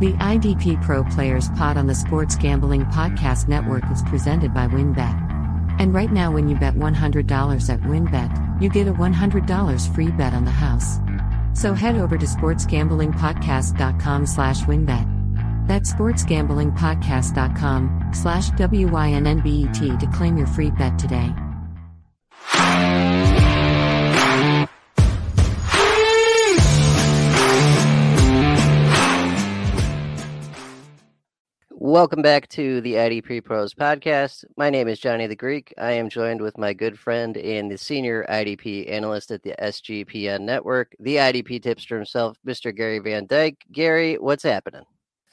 The IDP Pro Players Pod on the Sports Gambling Podcast Network is presented by WynnBET. And right now, when you bet $100 at WynnBET, you get a $100 free bet on the house. So head over to sportsgamblingpodcast.com slash winbet. That's sportsgamblingpodcast.com slash W-Y-N-N-B-E-T to claim your free bet today. Welcome back to the IDP Pros podcast. My name is Johnny the Greek. I am joined with my good friend and the senior IDP analyst at the SGPN network, the IDP tipster himself, Mr. Gary Van Dyke. Gary, what's happening?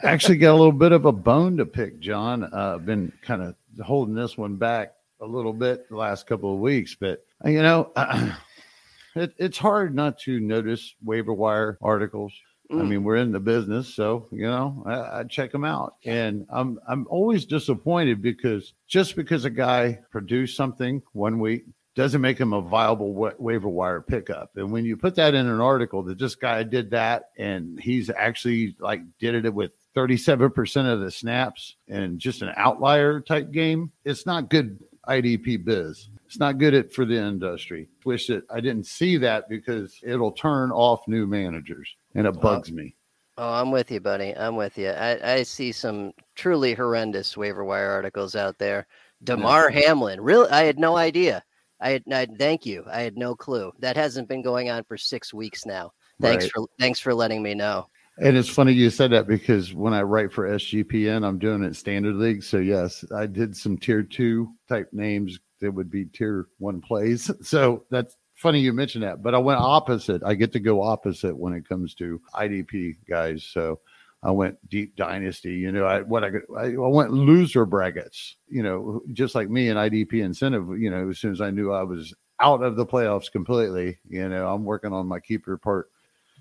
Actually, got a little bit of a bone to pick, John. Uh, I've been kind of holding this one back a little bit the last couple of weeks, but uh, you know, it, it's hard not to notice waiver wire articles I Mm. mean, we're in the business, so you know, I, I check them out, and I'm I'm always disappointed because just because a guy produced something one week doesn't make him a viable wa- waiver wire pickup. And when you put that in an article that this guy did that, and he's actually like did it with 37% of the snaps and just an outlier type game, it's not good IDP biz. It's not good at for the industry. Wish that I didn't see that because it'll turn off new managers and it bugs me. Oh, I'm with you, buddy. I'm with you. I, I see some truly horrendous waiver wire articles out there. Damar Hamlin, really? I had no idea. I had, I thank you. I had no clue. That hasn't been going on for six weeks now. Thanks Right. for thanks for letting me know. And it's funny you said that because when I write for SGPN, I'm doing it standard league. So yes, I did some tier two type names that would be tier one plays. So that's funny you mentioned that. But I went opposite. I get to go opposite when it comes to IDP guys. So I went deep dynasty. You know, I what I could- I, I went loser brackets. You know, just like me and IDP incentive. You know, as soon as I knew I was out of the playoffs completely, you know, I'm working on my keeper part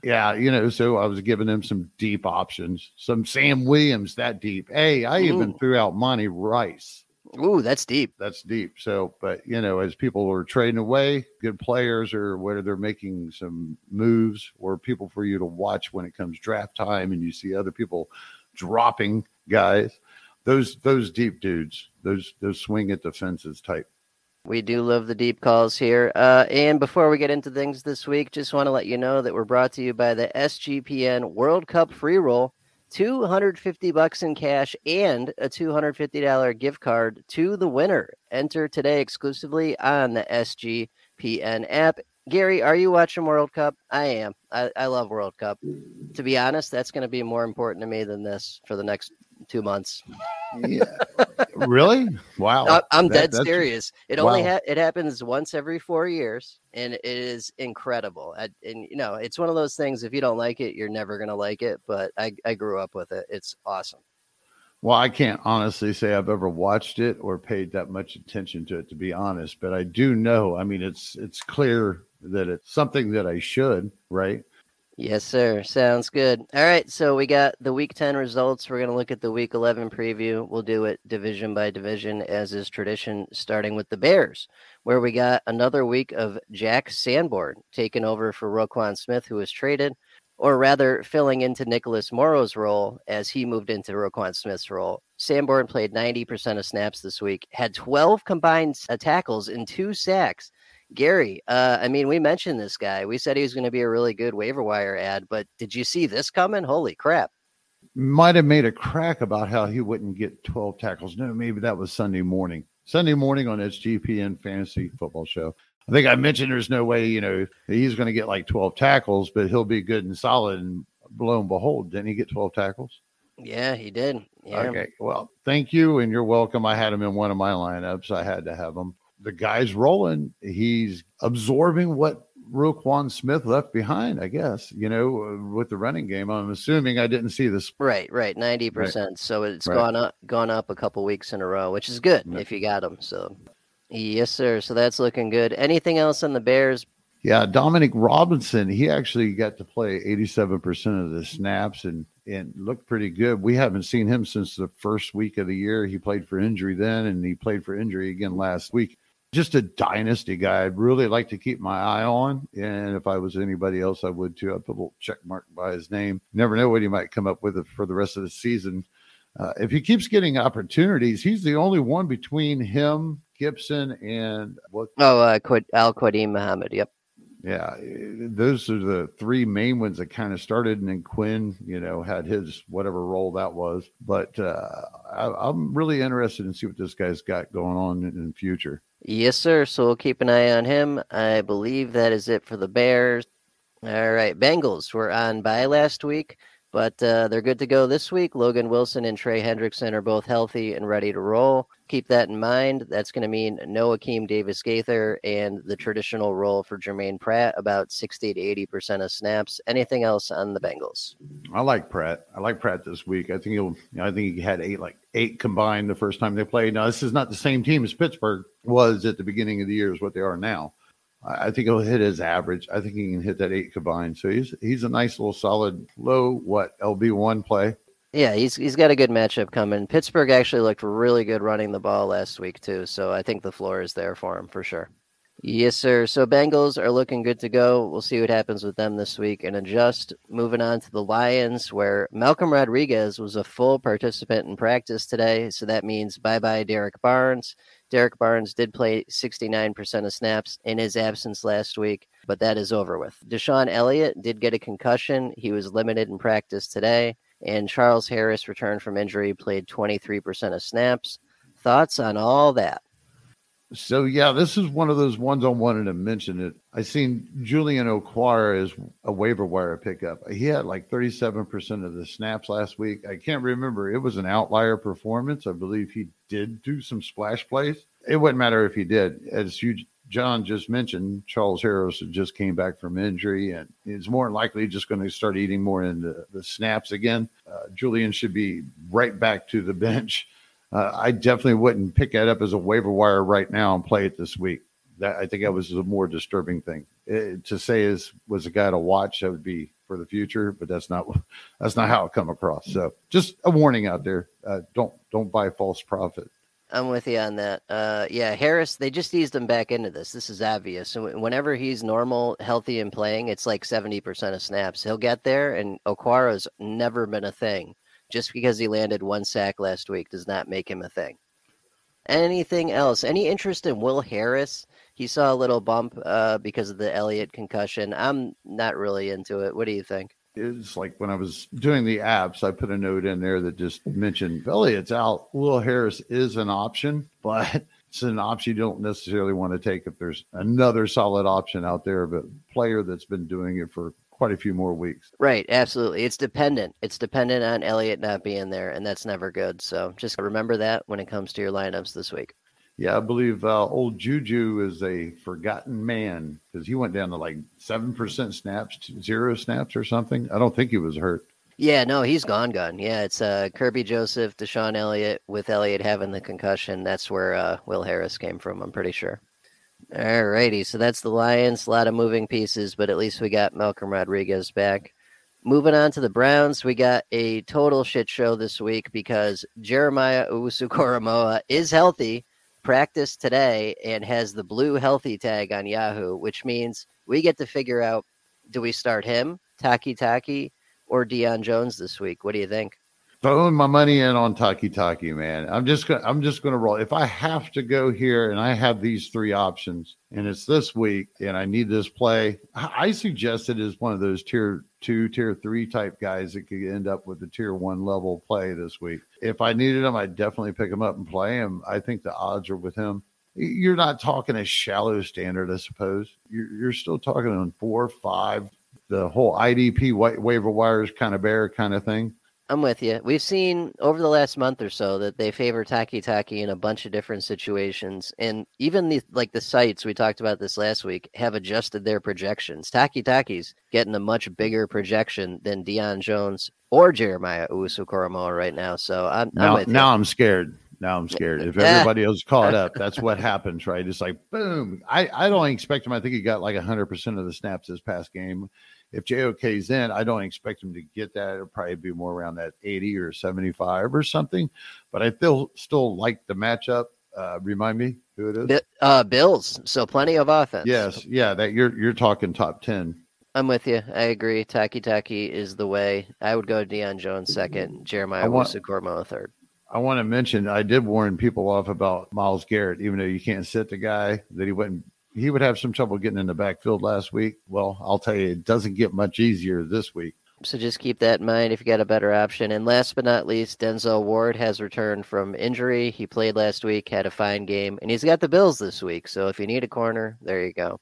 yeah, you know, so I was giving them some deep options, some Sam Williams that deep. Hey, I even threw out Monty Rice. Ooh, that's deep. That's deep. So, but you know, as people are trading away, good players or whether they're making some moves or people for you to watch when it comes draft time and you see other people dropping guys, those those deep dudes, those those swing at the fences type. We do love the deep calls here. Uh, and before we get into things this week, just want to let you know that we're brought to you by the SGPN World Cup free roll. 250 bucks in cash and a $250 gift card to the winner. Enter today exclusively on the SGPN app. Gary, are you watching World Cup? I am. I, I love World Cup. To be honest, that's going to be more important to me than this for the next two months. Yeah. really? Wow. I'm That- dead serious. It only ha- it happens once every four years, and it is incredible. I, and you know, it's one of those things. If you don't like it, you're never gonna like it. But I, I grew up with it. It's awesome. Well, I can't honestly say I've ever watched it or paid that much attention to it, to be honest. But I do know. I mean, it's it's clear that it's something that I should, right? Yes, sir. Sounds good. All right, so we got the Week Ten results. We're gonna look at the Week Eleven preview. We'll do it division by division, as is tradition. Starting with the Bears, where we got another week of Jack Sanborn taking over for Roquan Smith, who was traded. or rather filling into Nicholas Morrow's role as he moved into Roquan Smith's role. Sanborn played 90% of snaps this week, had 12 combined uh, tackles and two sacks. Gary, uh, I mean, we mentioned this guy. We said he was going to be a really good waiver wire ad, but did you see this coming? Holy crap. Might have made a crack about how he wouldn't get 12 tackles. No, maybe that was Sunday morning. Sunday morning on SGPN Fantasy Football Show. I think I mentioned there's no way, you know, he's going to get like 12 tackles, but he'll be good and solid. And lo and behold, didn't he get 12 tackles? Yeah, he did. Yeah. Okay. Well, thank you. And you're welcome. I had him in one of my lineups. I had to have him. The guy's rolling. He's absorbing what Roquan Smith left behind, I guess, you know, with the running game. I'm assuming I didn't see this. Right, right, ninety percent. So it's Right. gone up, gone up a couple weeks in a row, which is good Yeah. if you got them. So, yes, sir. So that's looking good. Anything else on the Bears? Yeah, Dominique Robinson, he actually got to play 87% of the snaps and and looked pretty good. We haven't seen him since the first week of the year. He played for injury then and he played for injury again last week. Just a dynasty guy. I'd really like to keep my eye on. And if I was anybody else, I would too. I'd put a little check mark by his name. Never know what he might come up with for the rest of the season. Uh, if he keeps getting opportunities, he's the only one between him, Gibson, and what? Oh, uh, Al Quadin Muhammad. Yep. Yeah, those are the three main ones that kind of started, and then Quinn, you know, had his whatever role that was. But uh, I, am really interested in see what this guy's got going on in, in the future. Yes, sir. So we'll keep an eye on him. I believe that is it for the Bears. All right, Bengals were on by last week. But uh, they're good to go this week. Logan Wilson and Trey Hendrickson are both healthy and ready to roll. Keep that in mind. That's going to mean no Akeem Davis Gaither and the traditional role for Germaine Pratt, about 60 to 80% of snaps. Anything else on the Bengals? I like Pratt. I like Pratt this week. I think he'll, I think he had eight, like eight combined the first time they played. Now, this is not the same team as Pittsburgh was at the beginning of the year, is what they are now. I think he'll hit his average. I think he can hit that eight combined. So he's he's a nice little solid low what LB one play. Yeah, he's he's got a good matchup coming. Pittsburgh actually looked really good running the ball last week too, so I think the floor is there for him for sure. Yes, sir. So Bengals are looking good to go. We'll see what happens with them this week and adjust. Moving on to the Lions, where Malcolm Rodriguez was a full participant in practice today. So that means bye bye Derrick Barnes. Derrick Barnes did play 69% of snaps in his absence last week, but that is over with. DeShon Elliott did get a concussion. He was limited in practice today. And Charles Harris returned from injury, played 23% of snaps. Thoughts on all that? So yeah, this is one of those ones I wanted to mention. It I seen Julian Okwara as a waiver wire pickup. He had like 37% of the snaps last week. I can't remember. It was an outlier performance. I believe he did do some splash plays. It wouldn't matter if he did. As you John just mentioned, Charles Harris just came back from injury and is more likely just going to start eating more into the snaps again. Uh, Julian should be right back to the bench uh, I definitely wouldn't pick that up as a waiver wire right now and play it this week. That I think that was a more disturbing thing it, to say is was a guy to watch. That would be for the future, but that's not that's not how it come across. So just a warning out there: uh, don't don't buy false prophet. I'm with you on that. Uh, yeah, Harris, they just eased him back into this. This is obvious. Whenever he's normal, healthy, and playing, it's like 70% of snaps. He'll get there, and Okwara's never been a thing just because he landed one sack last week does not make him a thing. Anything else? Any interest in Will Harris? He saw a little bump uh, because of the Elliott concussion. I'm not really into it. What do you think? It's like when I was doing the apps, I put a note in there that just mentioned Elliott's out. Will Harris is an option, but it's an option you don't necessarily want to take if there's another solid option out there of a player that's been doing it for quite a few more weeks. Right, absolutely. It's dependent. It's dependent on Elliott not being there, and that's never good. So just remember that when it comes to your lineups this week. Yeah, I believe uh, old Juju is a forgotten man because he went down to like seven percent snaps, zero snaps or something. I don't think he was hurt. Yeah, no, he's gone, gone. Yeah, it's uh, Kerby Joseph, DeShon Elliott, with Elliott having the concussion. That's where uh, Will Harris came from. I'm pretty sure. All righty. So that's the Lions. A lot of moving pieces, but at least we got Malcolm Rodriguez back. Moving on to the Browns, we got a total shit show this week because Jeremiah Owusu is healthy, practiced today, and has the blue healthy tag on Yahoo, which means we get to figure out do we start him, Takitaki, or Deion Jones this week? What do you think? Throwing my money in on Takitaki, man. I'm just gonna I'm just gonna roll. If I have to go here and I have these three options and it's this week and I need this play, I suggest it is one of those tier two, tier three type guys that could end up with the tier one level play this week. If I needed him, I'd definitely pick him up and play him. I think the odds are with him. You're not talking a shallow standard, I suppose. You're, you're still talking on four, five, the whole IDP waiver wires kind of bear kind of thing I'm with you. We've seen over the last month or so that they favor Takitaki in a bunch of different situations, and even the like the sites we talked about this last week have adjusted their projections. Takitaki's getting a much bigger projection than Deion Jones or Jeremiah Owusu-Koramoah right now. So I'm, now, I'm now I'm scared. Now I'm scared. If eh. everybody else caught up, that's what happens, right? It's like boom. I I don't expect him. I think he got like 100 percent of the snaps this past game if JOK's in, I don't expect him to get that. It'll probably be more around that 80 or 75 or something. But I still still like the matchup. Uh, remind me who it is. Uh, Bills. So plenty of offense. Yes, yeah, that you're you're talking top ten. I'm with you. I agree. Takitaki is the way. I would go Deion Jones second, Jeremiah Wusu third. I want to mention I did warn people off about Myles Garrett, even though you can't sit the guy that he wouldn't. He would have some trouble getting in the backfield last week. Well, I'll tell you, it doesn't get much easier this week. So just keep that in mind if you got a better option. And last but not least, Denzel Ward has returned from injury. He played last week, had a fine game, and he's got the Bills this week. So if you need a corner, there you go.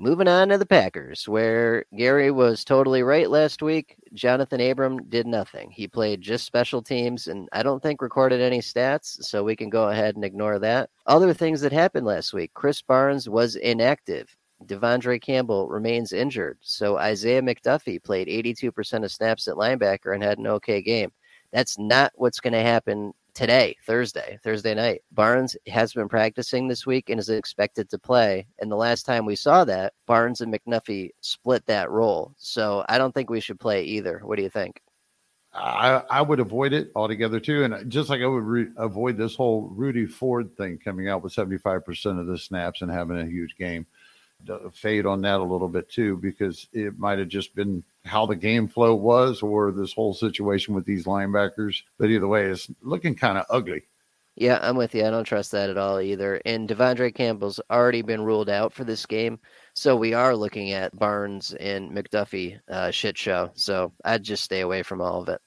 Moving on to the Packers, where Gary was totally right last week. Jonathan Abram did nothing. He played just special teams and I don't think recorded any stats, so we can go ahead and ignore that. Other things that happened last week Krys Barnes was inactive. Devondre Campbell remains injured. So Isaiah McDuffie played 82% of snaps at linebacker and had an okay game. That's not what's going to happen today, Thursday, Thursday night. Barnes has been practicing this week and is expected to play. And the last time we saw that, Barnes and McDuffie split that role. So I don't think we should play either. What do you think? I, I would avoid it altogether too, and just like I would re- avoid this whole Rudy Ford thing coming out with seventy five percent of the snaps and having a huge game. Fade on that a little bit too, because it might have just been how the game flow was, or this whole situation with these linebackers. But either way, it's looking kind of ugly. Yeah, I'm with you. I don't trust that at all either. And Devondre Campbell's already been ruled out for this game. So we are looking at Barnes and McDuffie uh, shit show. So I'd just stay away from all of it.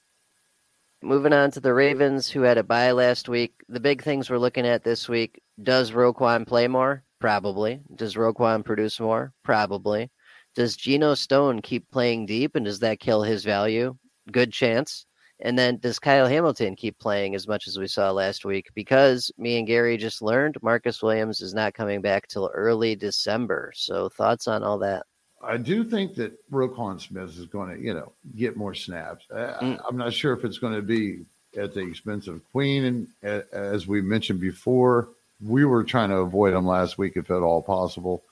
Moving on to the Ravens, who had a bye last week. The big things we're looking at this week does Roquan play more? Probably. Does Roquan produce more? Probably. Does Geno Stone keep playing deep and does that kill his value? Good chance. And then does Kyle Hamilton keep playing as much as we saw last week? Because me and Gary just learned Marcus Williams is not coming back till early December. So thoughts on all that? I do think that Roquan Smith is going to, you know, get more snaps. I, Mm. I'm not sure if it's going to be at the expense of Queen. And as we mentioned before, we were trying to avoid him last week if at all possible.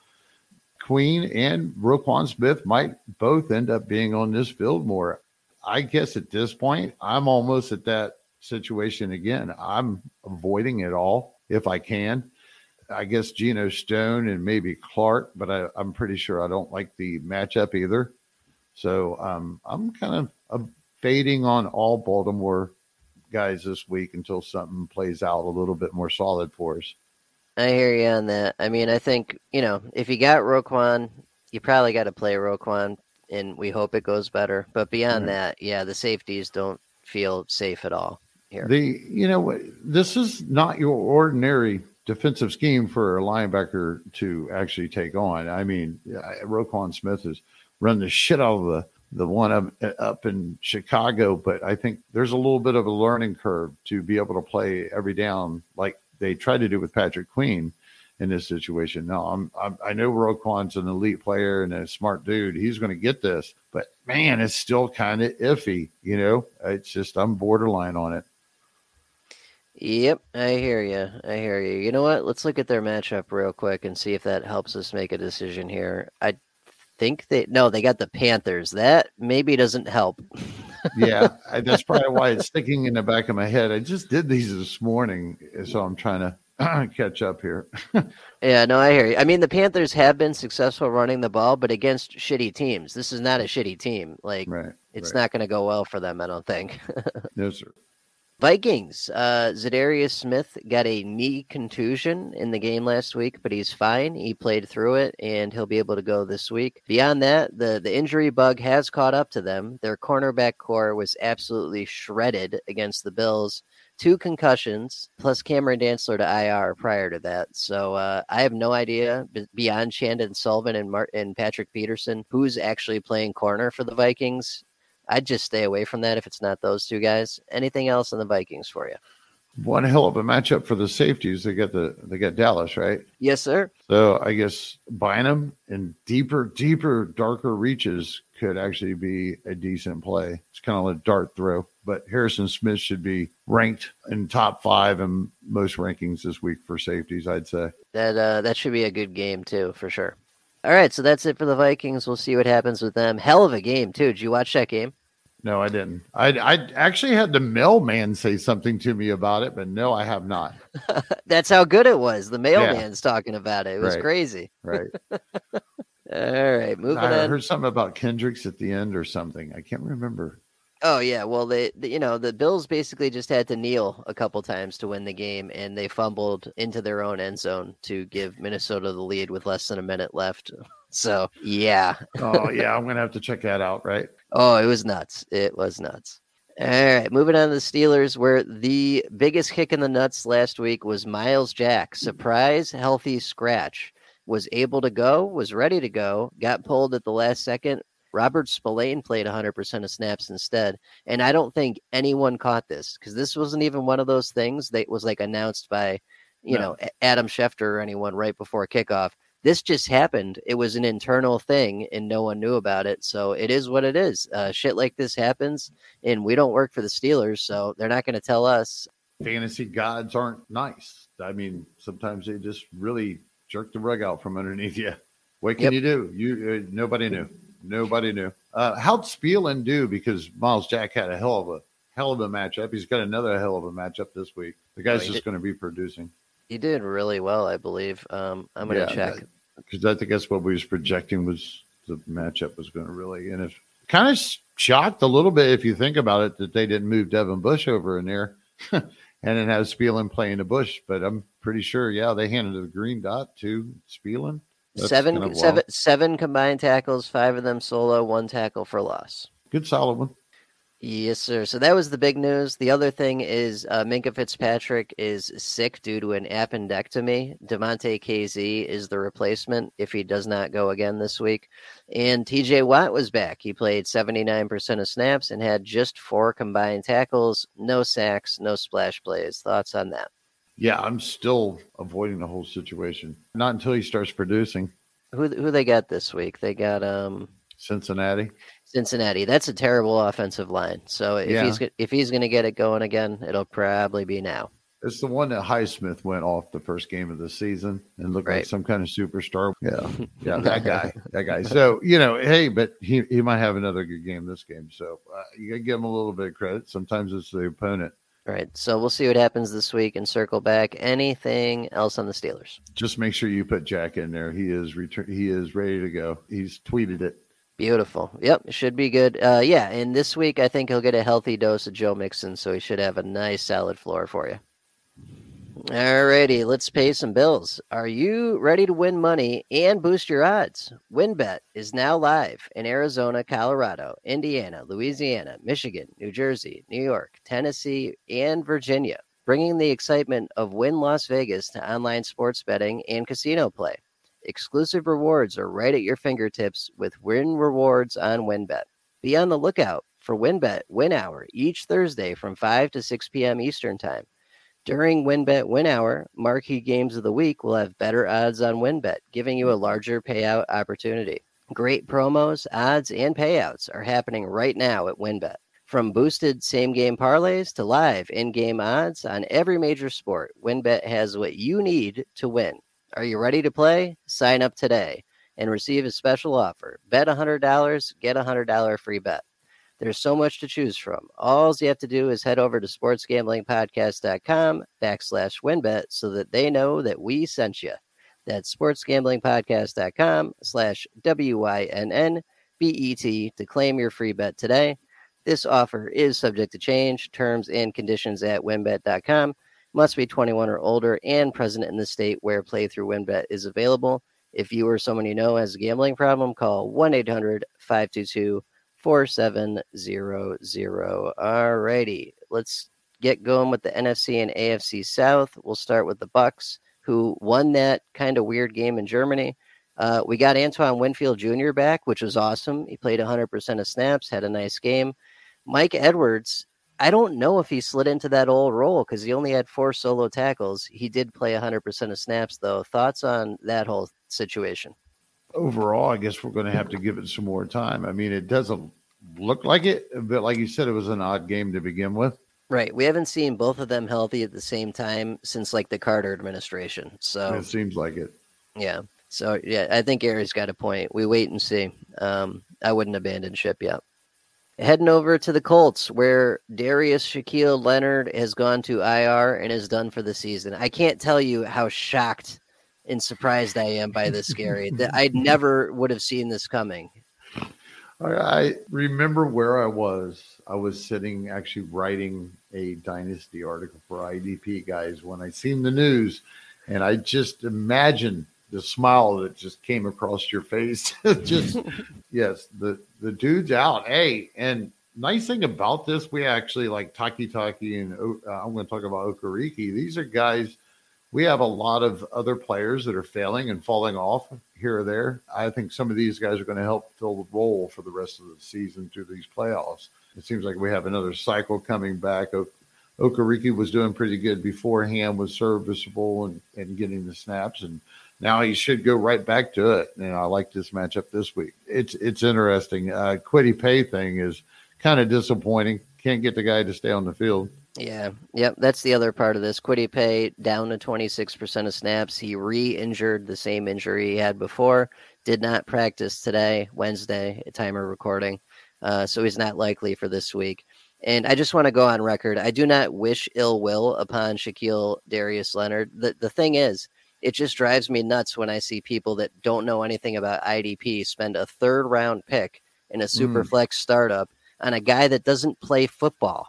Queen and Roquan Smith might both end up being on this field more. I guess at this point, I'm almost at that situation again. I'm avoiding it all if I can. I guess Geno Stone and maybe Clark, but I, I'm pretty sure I don't like the matchup either. So um, I'm kind of uh, fading on all Baltimore guys this week until something plays out a little bit more solid for us. I hear you on that. I mean, I think, you know, if you got Roquan, you probably got to play Roquan, and we hope it goes better. But beyond that, yeah, the safeties don't feel safe at all here. The you know what, this is not your ordinary defensive scheme for a linebacker to actually take on. I mean, uh, Roquan Smith has run the shit out of the the one up, up in Chicago, but I think there's a little bit of a learning curve to be able to play every down like they tried to do with Patrick Queen in this situation. No, I'm, I'm I know Roquan's an elite player and a smart dude. He's going to get this, but man, it's still kind of iffy. You know, it's just I'm borderline on it. Yep, I hear you. I hear you. You know what? Let's look at their matchup real quick and see if that helps us make a decision here. I think they no, they got the Panthers. That maybe doesn't help. yeah, I, that's probably why it's sticking in the back of my head. I just did these this morning, eh, so I'm trying to catch up here. Yeah, no, I hear you. I mean, the Panthers have been successful running the ball, but against shitty teams. This is not a shitty team. Like right. it's right. not going to go well for them, I don't think. No, sir. Vikings. Uh, Zadarius Smith got a knee contusion in the game last week, but he's fine. He played through it, and he'll be able to go this week. Beyond that, the the injury bug has caught up to them. Their cornerback core was absolutely shredded against the Bills. Two concussions plus Cameron Dantzler to IR prior to that. So uh, I have no idea beyond Chandon Sullivan and Mart- and Patrick Peterson who's actually playing corner for the Vikings. I'd just stay away from that if it's not those two guys. Anything else on the Vikings for you? One hell of a matchup for the safeties. They get the they get Dallas right. Yes, sir. So I guess Bynum in deeper, deeper, darker reaches could actually be a decent play. It's kind of a dart throw, but Harrison Smith should be ranked in top five in most rankings this week for safeties. I'd say. That uh, that should be a good game too, for sure. All right, so that's it for the Vikings. We'll see what happens with them. Hell of a game too. Did you watch that game? No, I didn't. I I actually had the mailman say something to me about it, but no, I have not. That's how good it was. The mailman's talking about it. It was Right. crazy. Right. All right, moving I on. heard something about Kendricks at the end or something. I can't remember. Oh yeah, well they, the, you know, the Bills basically just had to kneel a couple times to win the game, and they fumbled into their own end zone to give Minnesota the lead with less than a minute left. So yeah, Oh yeah, I'm gonna have to check that out. Right. oh it was nuts. It was nuts. All right, moving on to the Steelers, where the biggest kick in the nuts last week was Myles Jack, surprise healthy scratch, was able to go, was ready to go, got pulled at the last second. Robert Spillane played 100% of snaps instead. And I don't think anyone caught this because this wasn't even one of those things that was like announced by, you No. know, Adam Schefter or anyone right before kickoff. This just happened. It was an internal thing and no one knew about it. So it is what it is. Uh, shit like this happens and we don't work for the Steelers. So they're not going to tell us. Fantasy gods aren't nice. I mean, sometimes they just really jerk the rug out from underneath you. What can Yep. you do? You uh, nobody knew. Nobody knew. Uh, how'd Spillane do? Because Myles Jack had a hell of a hell of a matchup. He's got another hell of a matchup this week. The guy's he just going to be producing. He did really well, I believe. Um, I'm going to Yeah, check. because I think that's what we was projecting was the matchup was going to really and it's kind of shocked a little bit if you think about it that they didn't move Devin Bush over in there and then have Spillane playing the Bush, but I'm pretty sure, yeah, they handed the green dot to Spillane. That's Seven, kind of seven, seven combined tackles, five of them solo, one tackle for loss. good solid one. Yes, sir. So that was the big news. The other thing is uh, Minkah Fitzpatrick is sick due to an appendectomy. Damontae Kazee is the replacement if he does not go again this week. And TJ Watt was back. He played 79% of snaps and had just four combined tackles, no sacks, no splash plays. Thoughts on that? Yeah, I'm still avoiding the whole situation. Not until he starts producing. Who who they got this week? They got um Cincinnati. Cincinnati. That's a terrible offensive line. So if Yeah. he's if he's going to get it going again, it'll probably be now. It's the one that Highsmith went off the first game of the season and looked like some kind of superstar. Yeah. Yeah, that guy, that guy. So you know, hey, but he he might have another good game this game. So uh, you gotta give him a little bit of credit. Sometimes it's the opponent. All right. So we'll see what happens this week and circle back. Anything else on the Steelers? Just make sure you put Jack in there. He is return. He is ready to go. He's tweeted it. Beautiful. Yep, should be good. Uh, yeah, and this week I think he'll get a healthy dose of Joe Mixon, so he should have a nice solid floor for you. Alrighty, let's pay some bills. Are you ready to win money and boost your odds? WynnBET is now live in Arizona, Colorado, Indiana, Louisiana, Michigan, New Jersey, New York, Tennessee, and Virginia, bringing the excitement of Wynn Las Vegas to online sports betting and casino play. Exclusive rewards are right at your fingertips with Wynn Rewards on WynnBET. Be on the lookout for WynnBET Win Hour each Thursday from 5 to 6 p.m. Eastern Time. During WynnBET Win Hour, marquee games of the week will have better odds on WynnBET, giving you a larger payout opportunity. Great promos, odds, and payouts are happening right now at WynnBET. From boosted same game parlays to live in game odds on every major sport, WynnBET has what you need to win. Are you ready to play? Sign up today and receive a special offer. Bet $100, get a $100 free bet. There's so much to choose from. All you have to do is head over to sportsgamblingpodcast.com backslash winbet so that they know that we sent you. That's sportsgamblingpodcast.com slash W-I-N-N-B-E-T to claim your free bet today. This offer is subject to change. Terms and conditions at winbet.com. Must be 21 or older and present in the state where playthrough WynnBET is available. If you or someone you know has a gambling problem, call 1 800 522 4700. All righty. let's get going with the NFC and AFC South. We'll start with the Bucks, who won that kind of weird game in Germany. Uh, we got Antoine Winfield Jr. back, which was awesome. He played 100% of snaps, had a nice game. Mike Edwards, I don't know if he slid into that old role because he only had four solo tackles. He did play 100% of snaps, though. Thoughts on that whole situation? Overall, I guess we're going to have to give it some more time. I mean, it doesn't look like it, but like you said, it was an odd game to begin with. Right. We haven't seen both of them healthy at the same time since like the Carter administration. So It seems like it. yeah. So yeah, I think Gary's got a point. We wait and see. Um, I wouldn't abandon ship yet. Heading over to the Colts, where Darius Shaquille Leonard has gone to IR and is done for the season. I can't tell you how shocked and surprised I am by this, Gary. that I never would have seen this coming. I remember where I was. I was sitting actually writing a dynasty article for IDP guys when I seen the news, and I just imagined the smile that just came across your face. just yes, the the dude's out. Hey, and nice thing about this, we actually like Takitaki and uh, I'm going to talk about Okereke. These are guys. We have a lot of other players that are failing and falling off here or there. I think some of these guys are going to help fill the role for the rest of the season through these playoffs. It seems like we have another cycle coming back. O- Okereke was doing pretty good beforehand, was serviceable and, and getting the snaps, and now he should go right back to it. And I like this matchup this week. It's it's interesting. Uh, Kwity Paye thing is kind of disappointing. Can't get the guy to stay on the field. Yeah, yep. That's the other part of this. Paye down to 26% of snaps. He re injured the same injury he had before. Did not practice today, Wednesday, timer recording. Uh, so he's not likely for this week. And I just want to go on record. I do not wish ill will upon Shaquille Darius Leonard. The, the thing is, it just drives me nuts when I see people that don't know anything about IDP spend a third round pick in a super mm. flex startup on a guy that doesn't play football.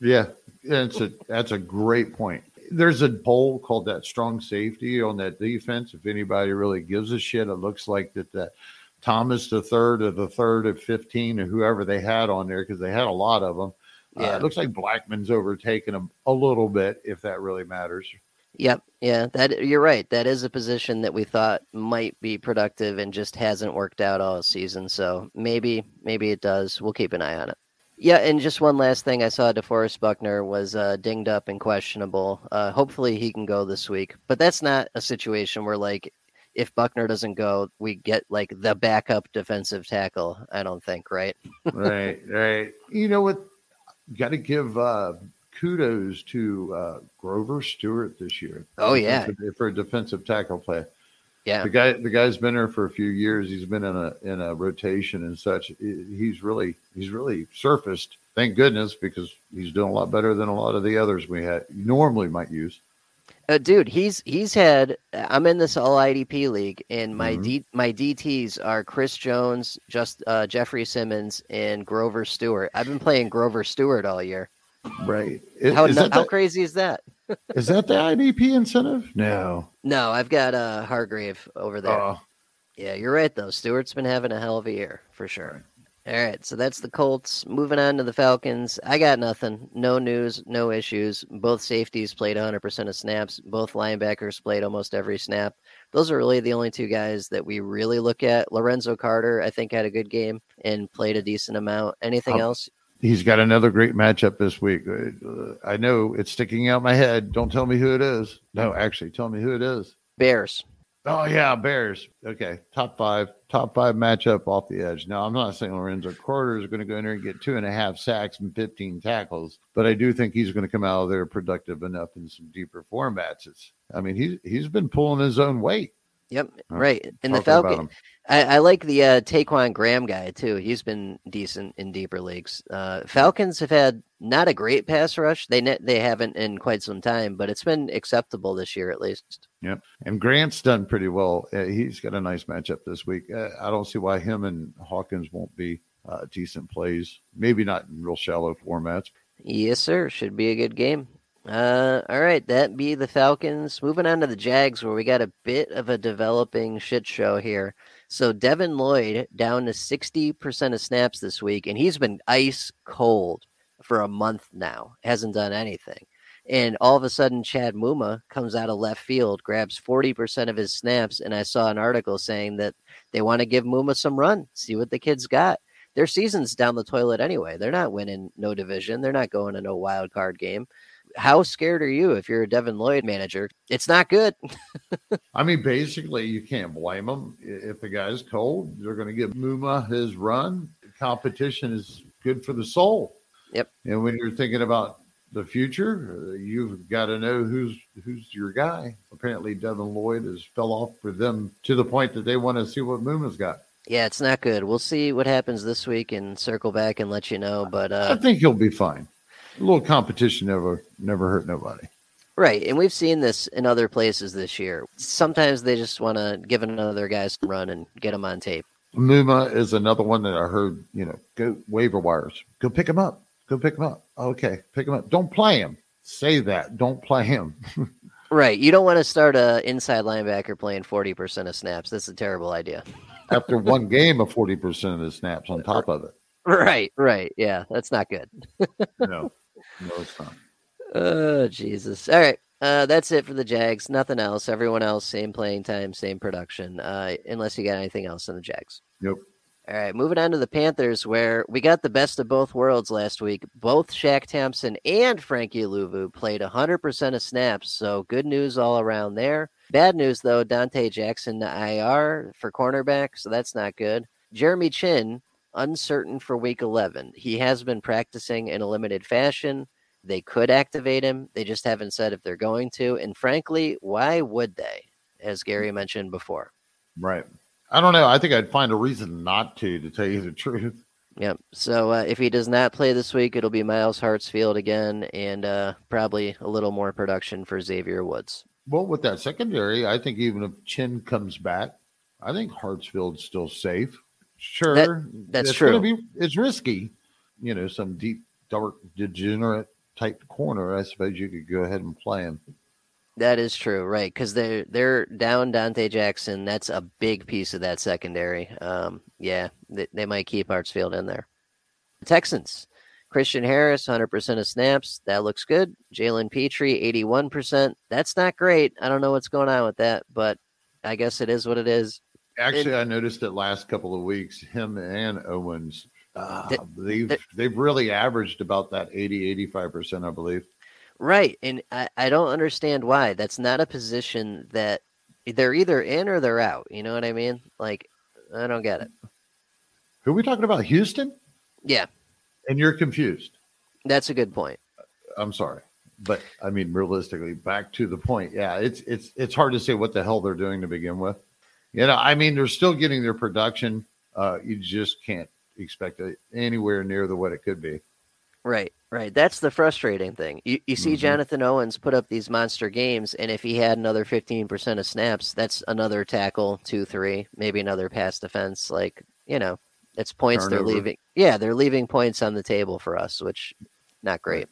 Yeah, that's a that's a great point. There's a poll called that strong safety on that defense. If anybody really gives a shit, it looks like that that Thomas the third or the third of fifteen or whoever they had on there because they had a lot of them. Yeah, uh, it looks like Blackmon's overtaken them a little bit if that really matters. Yep. Yeah, that you're right. That is a position that we thought might be productive and just hasn't worked out all season. So maybe maybe it does. We'll keep an eye on it. Yeah, and just one last thing, I saw DeForest Buckner was uh, dinged up and questionable. Uh, hopefully, he can go this week. But that's not a situation where, like, if Buckner doesn't go, we get like the backup defensive tackle. I don't think, right? right, right. You know what? Got to give uh, kudos to uh, Grover Stewart this year. Oh yeah, for, for a defensive tackle play. Yeah, the guy the guy's been there for a few years. He's been in a in a rotation and such. He's really he's really surfaced. Thank goodness because he's doing a lot better than a lot of the others we had normally might use. Uh, dude, he's he's had. I'm in this all IDP league, and my mm-hmm. D, my DTS are Chris Jones, just uh, Jeffrey Simmons, and Grover Stewart. I've been playing Grover Stewart all year. Right. How, how the, crazy is that? Is that the IDP incentive? No. No, I've got uh Hargrave over there. Oh. Yeah, you're right though. Stewart's been having a hell of a year for sure. All right, so that's the Colts. Moving on to the Falcons. I got nothing. No news, no issues. Both safeties played 100% of snaps. Both linebackers played almost every snap. Those are really the only two guys that we really look at. Lorenzo Carter, I think, had a good game and played a decent amount. Anything else? He's got another great matchup this week. Uh, I know it's sticking out my head. Don't tell me who it is. No, actually, tell me who it is. Bears. Oh yeah, Bears. Okay, top five, top five matchup off the edge. Now I'm not saying Lorenzo Carter is going to go in there and get two and a half sacks and 15 tackles, but I do think he's going to come out of there productive enough in some deeper formats. It's, I mean, he's he's been pulling his own weight. Yep, right. And the Falcon, I, I, like the uh, Ta'Quon Graham guy too. He's been decent in deeper leagues. Uh, Falcons have had not a great pass rush. They ne- they haven't in quite some time, but it's been acceptable this year at least. Yep, and Grant's done pretty well. Uh, he's got a nice matchup this week. Uh, I don't see why him and Hawkins won't be uh, decent plays. Maybe not in real shallow formats. Yes, sir. Should be a good game. Uh, all right, that be the Falcons. Moving on to the Jags, where we got a bit of a developing shit show here. So Devin Lloyd down to 60% of snaps this week, and he's been ice cold for a month now. Hasn't done anything. And all of a sudden, Chad Muma comes out of left field, grabs 40% of his snaps. And I saw an article saying that they want to give Muma some run, see what the kid's got. Their season's down the toilet anyway. They're not winning no division. They're not going to no wild card game how scared are you if you're a Devin Lloyd manager? It's not good. I mean, basically, you can't blame them. If the guy's cold, they're going to give Muma his run. Competition is good for the soul. Yep. And when you're thinking about the future, you've got to know who's who's your guy. Apparently, Devin Lloyd has fell off for them to the point that they want to see what Muma's got. Yeah, it's not good. We'll see what happens this week and circle back and let you know. But uh, I think he'll be fine. A little competition never never hurt nobody. Right, and we've seen this in other places this year. Sometimes they just want to give another guy some run and get him on tape. Muma is another one that I heard. You know, go waiver wires. Go pick him up. Go pick him up. Okay, pick him up. Don't play him. Say that. Don't play him. right. You don't want to start a inside linebacker playing forty percent of snaps. That's a terrible idea. After one game of forty percent of the snaps on top of it. Right. Right. Yeah, that's not good. no, no, it's not. Oh Jesus! All right, uh, that's it for the Jags. Nothing else. Everyone else, same playing time, same production. Uh, unless you got anything else in the Jags. Yep. All right, moving on to the Panthers, where we got the best of both worlds last week. Both Shaq Thompson and Frankie Luvu played 100% of snaps, so good news all around there. Bad news, though, Donte Jackson to IR for cornerback, so that's not good. Jeremy Chinn, uncertain for week 11. He has been practicing in a limited fashion. They could activate him. They just haven't said if they're going to. And frankly, why would they? As Gary mentioned before. Right. I don't know. I think I'd find a reason not to, to tell you the truth. Yep. So uh, if he does not play this week, it'll be Myles Hartsfield again, and uh, probably a little more production for Xavier Woods. Well, with that secondary, I think even if Chinn comes back, I think Hartsfield's still safe. Sure, that, that's it's true. Be, it's risky, you know, some deep, dark, degenerate type corner, I suppose you could go ahead and play him. That is true, right? Because they're they're down Donte Jackson. That's a big piece of that secondary. Um, yeah, they, they might keep Hartsfield in there. The Texans, Christian Harris, hundred percent of snaps. That looks good. Jalen eighty-one percent. That's not great. I don't know what's going on with that, but I guess it is what it is. Actually, it, I noticed it last couple of weeks. Him and Owens uh, they've they've really averaged about that 80 85% i believe. Right and I, I don't understand why. That's not a position that they're either in or they're out you know what i mean? Like i don't get it. Who are we talking about houston? Yeah. And you're confused. That's a good point. I'm sorry but i mean realistically back to the point yeah it's it's it's hard to say what the hell they're doing to begin with you know i mean they're still getting their production uh you just can't expect it anywhere near the what it could be. Right, right. That's the frustrating thing. You you see mm-hmm. Jonathan Owens put up these monster games, and if he had another fifteen percent of snaps, that's another tackle, two, three, maybe another pass defense. Like you know, it's points Turnover. they're leaving. Yeah, they're leaving points on the table for us, which not great.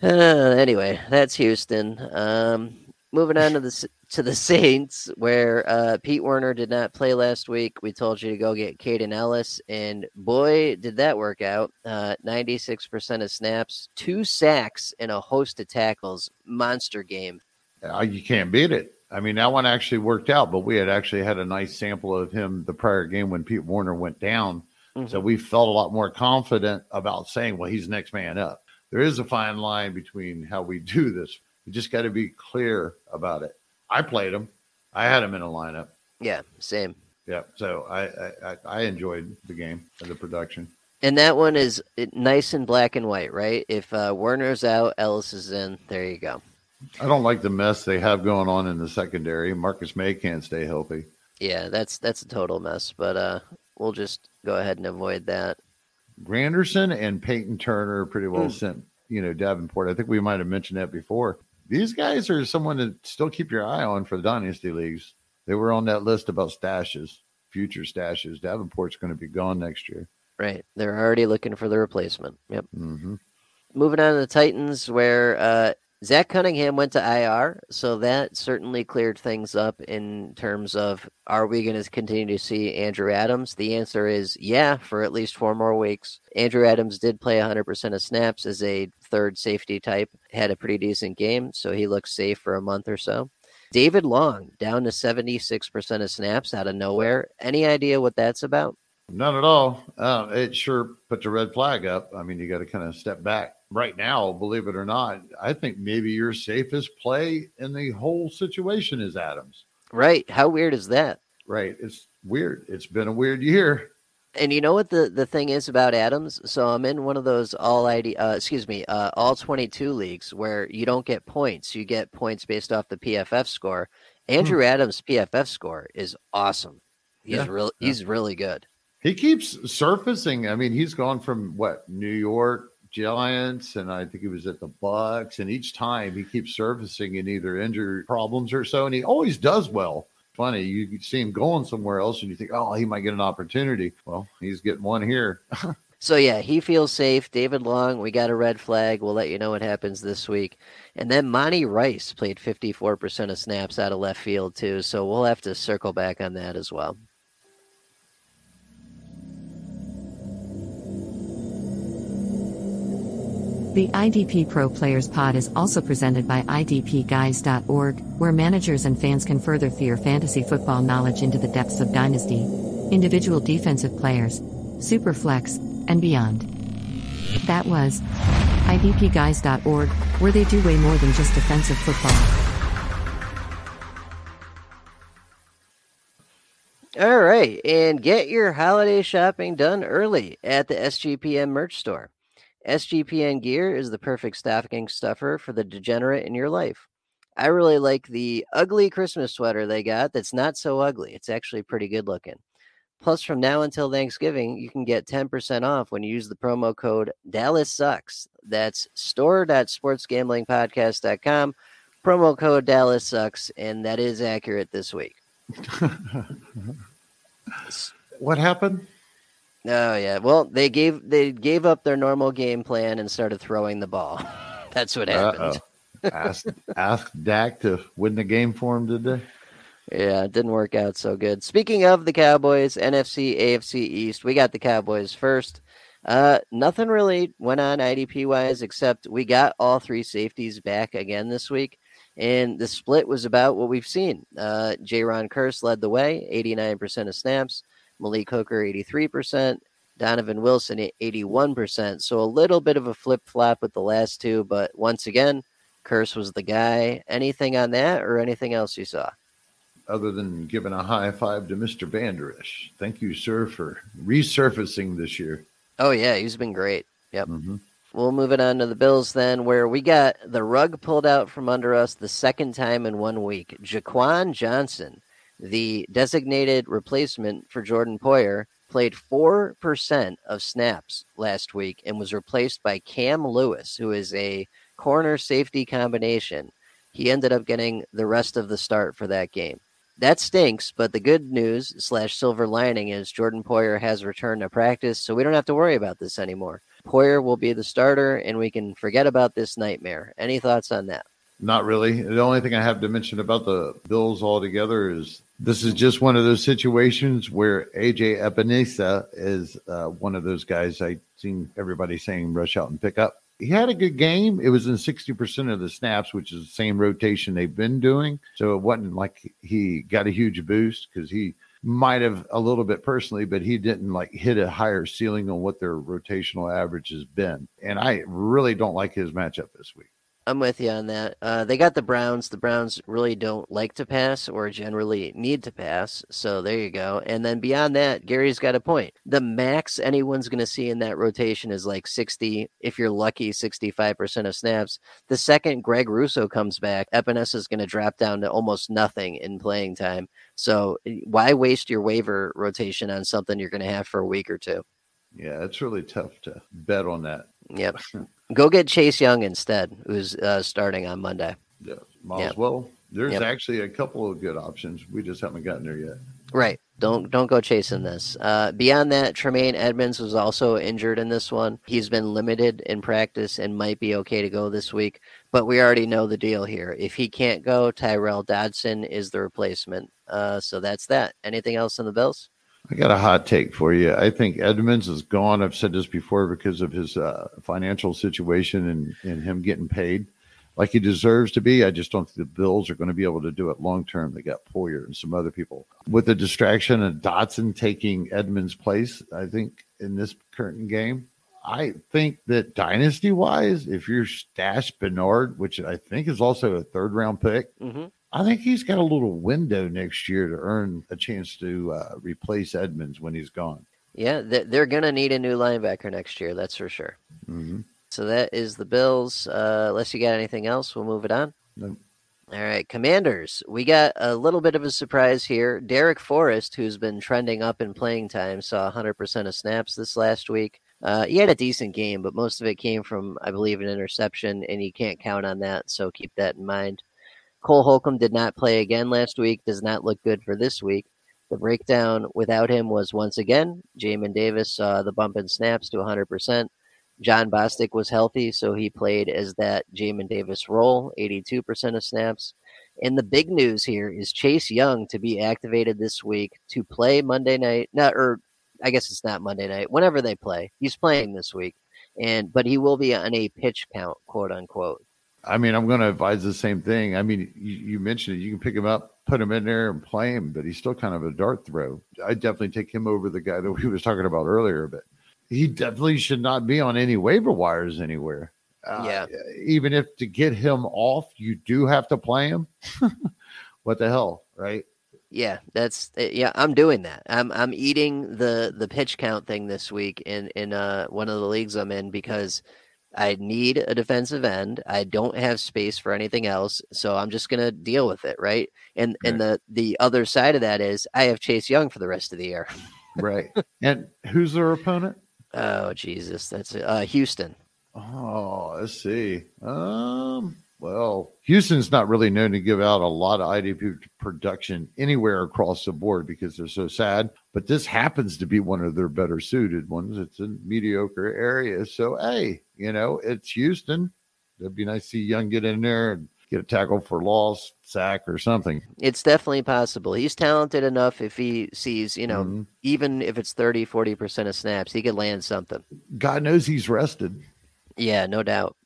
Uh, anyway, that's Houston. Um, moving on to the to the Saints, where uh, Pete Werner did not play last week. We told you to go get Kaden Elliss, and boy, did that work out. Uh, 96% of snaps, two sacks, and a host of tackles. Monster game. Uh, you can't beat it. I mean, that one actually worked out, but we had actually had a nice sample of him the prior game when Pete Werner went down. Mm-hmm. So we felt a lot more confident about saying, well, he's next man up. There is a fine line between how we do this. We just got to be clear about it I played him. I had him in a lineup. Yeah, same. Yeah, so I I, I enjoyed the game and the production. And that one is nice and black and white, right? If uh, Werner's out, Elliss is in. There you go. I don't like the mess they have going on in the secondary. Marcus Maye can't stay healthy. Yeah, that's that's a total mess. But uh, we'll just go ahead and avoid that. Granderson and Peyton Turner pretty well mm. sent. You know Davenport. I think we might have mentioned that before these guys are someone to still keep your eye on for the dynasty leagues. They were on that list about stashes, future stashes. Davenport's going to be gone next year. Right. They're already looking for the replacement. Yep. Mm-hmm. Moving on to the Titans, where uh, Zach Cunningham went to IR, so that certainly cleared things up in terms of are we going to continue to see Andrew Adams? The answer is yeah, for at least four more weeks. Andrew Adams did play 100% of snaps as a third safety type, had a pretty decent game, so he looks safe for a month or so. David Long down to 76% of snaps out of nowhere. Any idea what that's about? None at all. Uh, it sure puts a red flag up. I mean, you got to kind of step back right now, believe it or not, I think maybe your safest play in the whole situation is Adams. Right. How weird is that? Right. It's weird. It's been a weird year. And you know what the, the thing is about Adams? So I'm in one of those all ID, uh, excuse me, uh, all 22 leagues where you don't get points. You get points based off the PFF score. Andrew hmm. Adams' PFF score is awesome. He's Yeah, real. yeah. He's really good. He keeps surfacing. I mean, he's gone from what New York Giants, and I think he was at the Bucks, and each time he keeps surfacing in either injury problems or so, and he always does well. Funny, you see him going somewhere else, and you think, oh, he might get an opportunity. Well, he's getting one here. So yeah, he feels safe. David Long, we got a red flag. We'll let you know what happens this week. And then Monty Rice played 54% of snaps out of left field too. So we'll have to circle back on that as well. The IDP Pro Players Pod is also presented by IDPGuys.org, where managers and fans can further their fantasy football knowledge into the depths of Dynasty, individual defensive players, Superflex, and beyond. That was IDPGuys.org, where they do way more than just defensive football. All right, and get your holiday shopping done early at the SGPN merch store. SGPN gear is the perfect stocking stuffer for the degenerate in your life. I really like the ugly Christmas sweater they got that's not so ugly. It's actually pretty good looking. Plus, from now until Thanksgiving, you can get 10% off when you use the promo code Dallas Sucks. That's store.sportsgamblingpodcast.com. Promo code Dallas Sucks, and that is accurate this week. what happened? Oh yeah. Well, they gave they gave up their normal game plan and started throwing the ball. That's what happened. Ask, ask Dak to win the game for him today. Yeah, it didn't work out so good. Speaking of the Cowboys, NFC, AFC East, we got the Cowboys first. Uh, nothing really went on IDP wise except we got all three safeties back again this week, and the split was about what we've seen. Uh, Jayron Kearse led the way, 89% of snaps. Malik Hooker, 83%. Donovan Wilson, 81%. So a little bit of a flip flop with the last two, but once again, Kearse was the guy. Anything on that or anything else you saw? Other than giving a high five to Mr. Vander Esch. Thank you, sir, for resurfacing this year. Oh, yeah, he's been great. Yep. Mm-hmm. We'll move it on to the Bills then, where we got the rug pulled out from under us the second time in one week. Jaquan Johnson, the designated replacement for Jordan Poyer, played 4% of snaps last week and was replaced by Cam Lewis, who is a corner safety combination. He ended up getting the rest of the start for that game. That stinks, but the good news slash silver lining is Jordan Poyer has returned to practice, so we don't have to worry about this anymore. Poyer will be the starter, and we can forget about this nightmare. Any thoughts on that? Not really. The only thing I have to mention about the Bills altogether is this is just one of those situations where AJ Epenesa is uh, one of those guys I've seen everybody saying rush out and pick up. He had a good game. It was in 60% of the snaps, which is the same rotation they've been doing. So it wasn't like he got a huge boost because he might have a little bit personally, but he didn't like hit a higher ceiling on what their rotational average has been. And I really don't like his matchup this week. I'm with you on that. Uh, they got the Browns. The Browns really don't like to pass or generally need to pass. So there you go. And then beyond that, Gary's got a point. The max anyone's going to see in that rotation is like 60, if you're lucky, 65% of snaps. The second Greg Rousseau comes back, Epenesa is going to drop down to almost nothing in playing time. So why waste your waiver rotation on something you're going to have for a week or two? Yeah, it's really tough to bet on that. Yep. Go get Chase Young instead, who's uh, starting on Monday. Yeah, might Yep. as well. There's Yep. actually a couple of good options. We just haven't gotten there yet. Right. Don't don't go chasing this. Uh, beyond that, Tremaine Edmunds was also injured in this one. He's been limited in practice and might be okay to go this week. But we already know the deal here. If he can't go, Tyrel Dodson is the replacement. Uh, so that's that. Anything else on the Bills? I got a hot take for you. I think Edmunds is gone. I've said this before because of his uh, financial situation and, and him getting paid like he deserves to be. I just don't think the Bills are going to be able to do it long term. They got Poyer and some other people. With the distraction of Dodson taking Edmunds' place, I think in this current game, I think that dynasty wise, if you're Stash Bernard, which I think is also a third round pick, Mm-hmm. I think he's got a little window next year to earn a chance to uh, replace Edmunds when he's gone. Yeah, they're going to need a new linebacker next year. That's for sure. Mm-hmm. So that is the Bills. Uh, unless you got anything else, we'll move it on. All right, Commanders. We got a little bit of a surprise here. Darrick Forrest, who's been trending up in playing time, saw 100% of snaps this last week. Uh, he had a decent game, but most of it came from, I believe, an interception, and you can't count on that, so keep that in mind. Cole Holcomb did not play again last week, does not look good for this week. The breakdown without him was once again Jamin Davis saw the bump in snaps to 100%. Jon Bostic was healthy, so he played as that Jamin Davis role, 82% of snaps. And the big news here is Chase Young to be activated this week to play Monday night. Not or I guess it's not Monday night. Whenever they play, he's playing this week, and but he will be on a pitch count, quote unquote. I mean, I'm going to advise the same thing. I mean, you, you, mentioned it. You can pick him up, put him in there, and play him, but he's still kind of a dart throw. I definitely take him over the guy that we was talking about earlier. But he definitely should not be on any waiver wires anywhere. Uh, yeah. Even if to get him off, you do have to play him. what the hell, right? Yeah, that's eh, yeah. I'm doing that. I'm I'm eating the the pitch count thing this week in in uh one of the leagues I'm in because I need a defensive end. I don't have space for anything else, so I'm just gonna deal with it, right? And right. and the the other side of that is I have Chase Young for the rest of the year. right. And who's their opponent? Oh Jesus, that's uh, Houston. Oh, let's see. Um, well, Houston's not really known to give out a lot of IDP production anywhere across the board because they're so sad. But this happens to be one of their better suited ones. It's a mediocre area. So, hey, you know, it's Houston. It'd be nice to see Young get in there and get a tackle for loss, sack, or something. It's definitely possible. He's talented enough if he sees, you know, mm-hmm. even if it's 30, 40% of snaps, he could land something. God knows he's rested. Yeah, no doubt.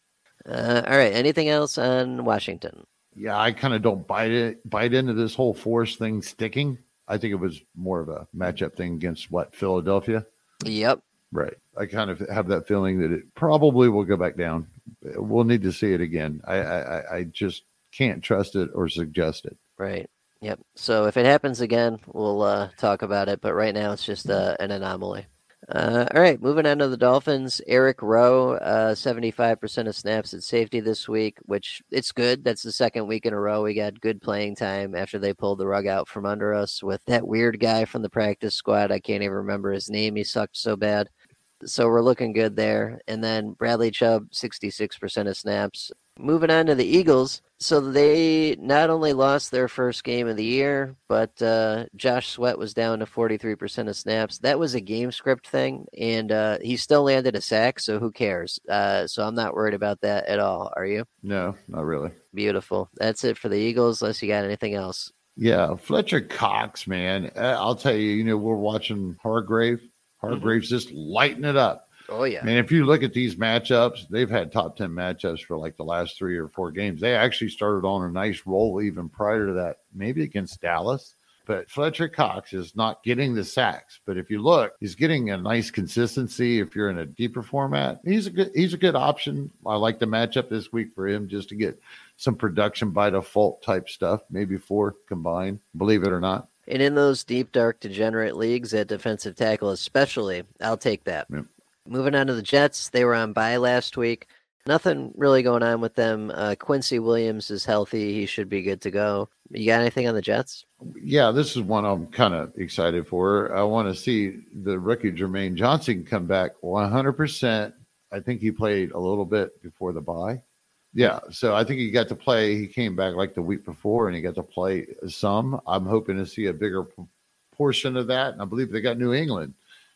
Uh, all right. Anything else on Washington? Yeah, I kind of don't bite it bite into this whole force thing sticking. I think it was more of a matchup thing against what Philadelphia. Yep. Right. I kind of have that feeling that it probably will go back down. We'll need to see it again. I I, I just can't trust it or suggest it. Right. Yep. So if it happens again, we'll uh, talk about it. But right now, it's just uh, an anomaly. Uh, all right, moving on to the Dolphins. Eric Rowe, uh, 75% of snaps at safety this week, which it's good. That's the second week in a row we got good playing time after they pulled the rug out from under us with that weird guy from the practice squad. I can't even remember his name. He sucked so bad. So we're looking good there. And then Bradley Chubb, 66% of snaps. Moving on to the Eagles. So they not only lost their first game of the year, but uh, Josh Sweat was down to 43% of snaps. That was a game script thing, and uh, he still landed a sack, so who cares? Uh, so I'm not worried about that at all. Are you? No, not really. Beautiful. That's it for the Eagles, unless you got anything else. Yeah, Fletcher Cox, man. Uh, I'll tell you, you know, we're watching Hargrave. Hargrave's mm-hmm. just lighting it up. Oh yeah. I mean, if you look at these matchups, they've had top ten matchups for like the last three or four games. They actually started on a nice roll even prior to that, maybe against Dallas. But Fletcher Cox is not getting the sacks. But if you look, he's getting a nice consistency. If you're in a deeper format, he's a good he's a good option. I like the matchup this week for him just to get some production by default type stuff, maybe four combined, believe it or not. And in those deep, dark, degenerate leagues at defensive tackle, especially, I'll take that. Yep. Moving on to the Jets, they were on bye last week. Nothing really going on with them. Uh, Quincy Williams is healthy. He should be good to go. You got anything on the Jets? Yeah, this is one I'm kind of excited for. I want to see the rookie Jermaine Johnson come back 100%. I think he played a little bit before the bye. Yeah, so I think he got to play. He came back like the week before and he got to play some. I'm hoping to see a bigger portion of that. And I believe they got New England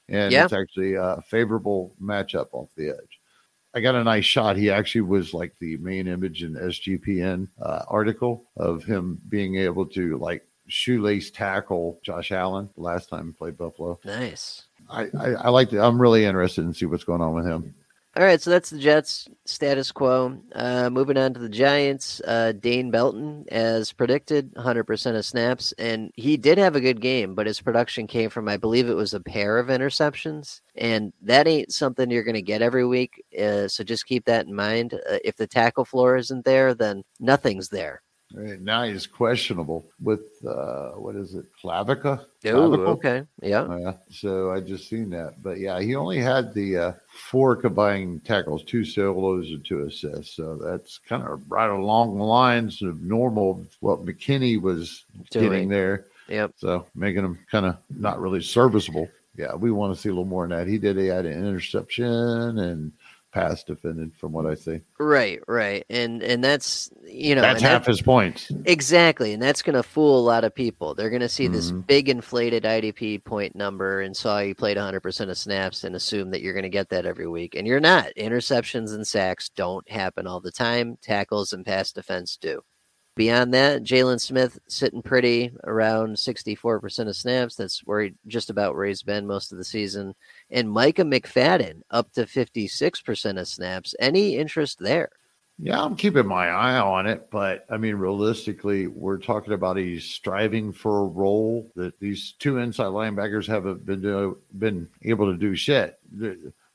and yeah. it's actually a favorable matchup off the edge. I got a nice shot. He actually was like the main image in SGPN uh, article of him being able to like shoelace tackle Josh Allen last time he played Buffalo. Nice. I, I, I like it. I'm really interested in see what's going on with him. All right, so that's the Jets status quo. Uh, moving on to the Giants, uh, Dane Belton, as predicted, 100% of snaps, and he did have a good game, but his production came from, I believe, it was a pair of interceptions, and that ain't something you're going to get every week. Uh, so just keep that in mind. Uh, if the tackle floor isn't there, then nothing's there. Right, now he's questionable with uh, what is it, clavica? Oh, okay. Yeah. Yeah, so I just seen that, but yeah, he only had the uh, four combined tackles, two solos and two assists. So that's kind of right along the lines of normal what McKinney was Doing. getting there. Yep. So making him kind of not really serviceable. Yeah, we want to see a little more in that. He did. He had an interception and pass defended, from what I see. Right, right. And and that's you know That's half that- his points. Exactly, and that's going to fool a lot of people. They're going to see this Mhm. big inflated IDP point number and saw you played 100% of snaps and assume that you're going to get that every week, and you're not. Interceptions and sacks don't happen all the time. Tackles and pass defense do. Beyond that, Jalen Smith sitting pretty around 64% of snaps. That's where he just about where he's been most of the season. And Micah McFadden up to 56% of snaps. Any interest there? Yeah, I'm keeping my eye on it, but I mean, realistically, we're talking about he's striving for a role that these two inside linebackers haven't been do, been able to do shit.